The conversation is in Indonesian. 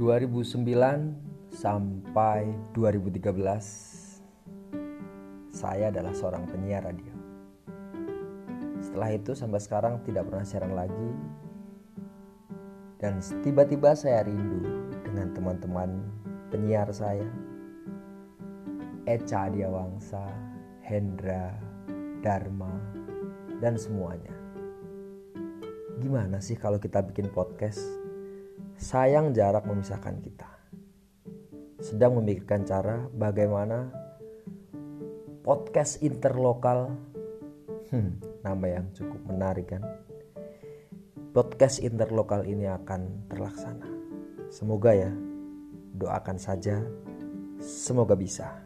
2009 sampai 2013 saya adalah seorang penyiar radio. Setelah itu sampai sekarang tidak pernah siaran lagi dan tiba-tiba saya rindu dengan teman-teman penyiar saya Eca Adiawangsa, Hendra, Dharma, dan semuanya. Gimana sih kalau kita bikin podcast? Sayang jarak memisahkan kita. Sedang memikirkan cara bagaimana podcast interlokal hmm, nama yang cukup menarik kan? Podcast interlokal ini akan terlaksana. Semoga ya doakan saja semoga bisa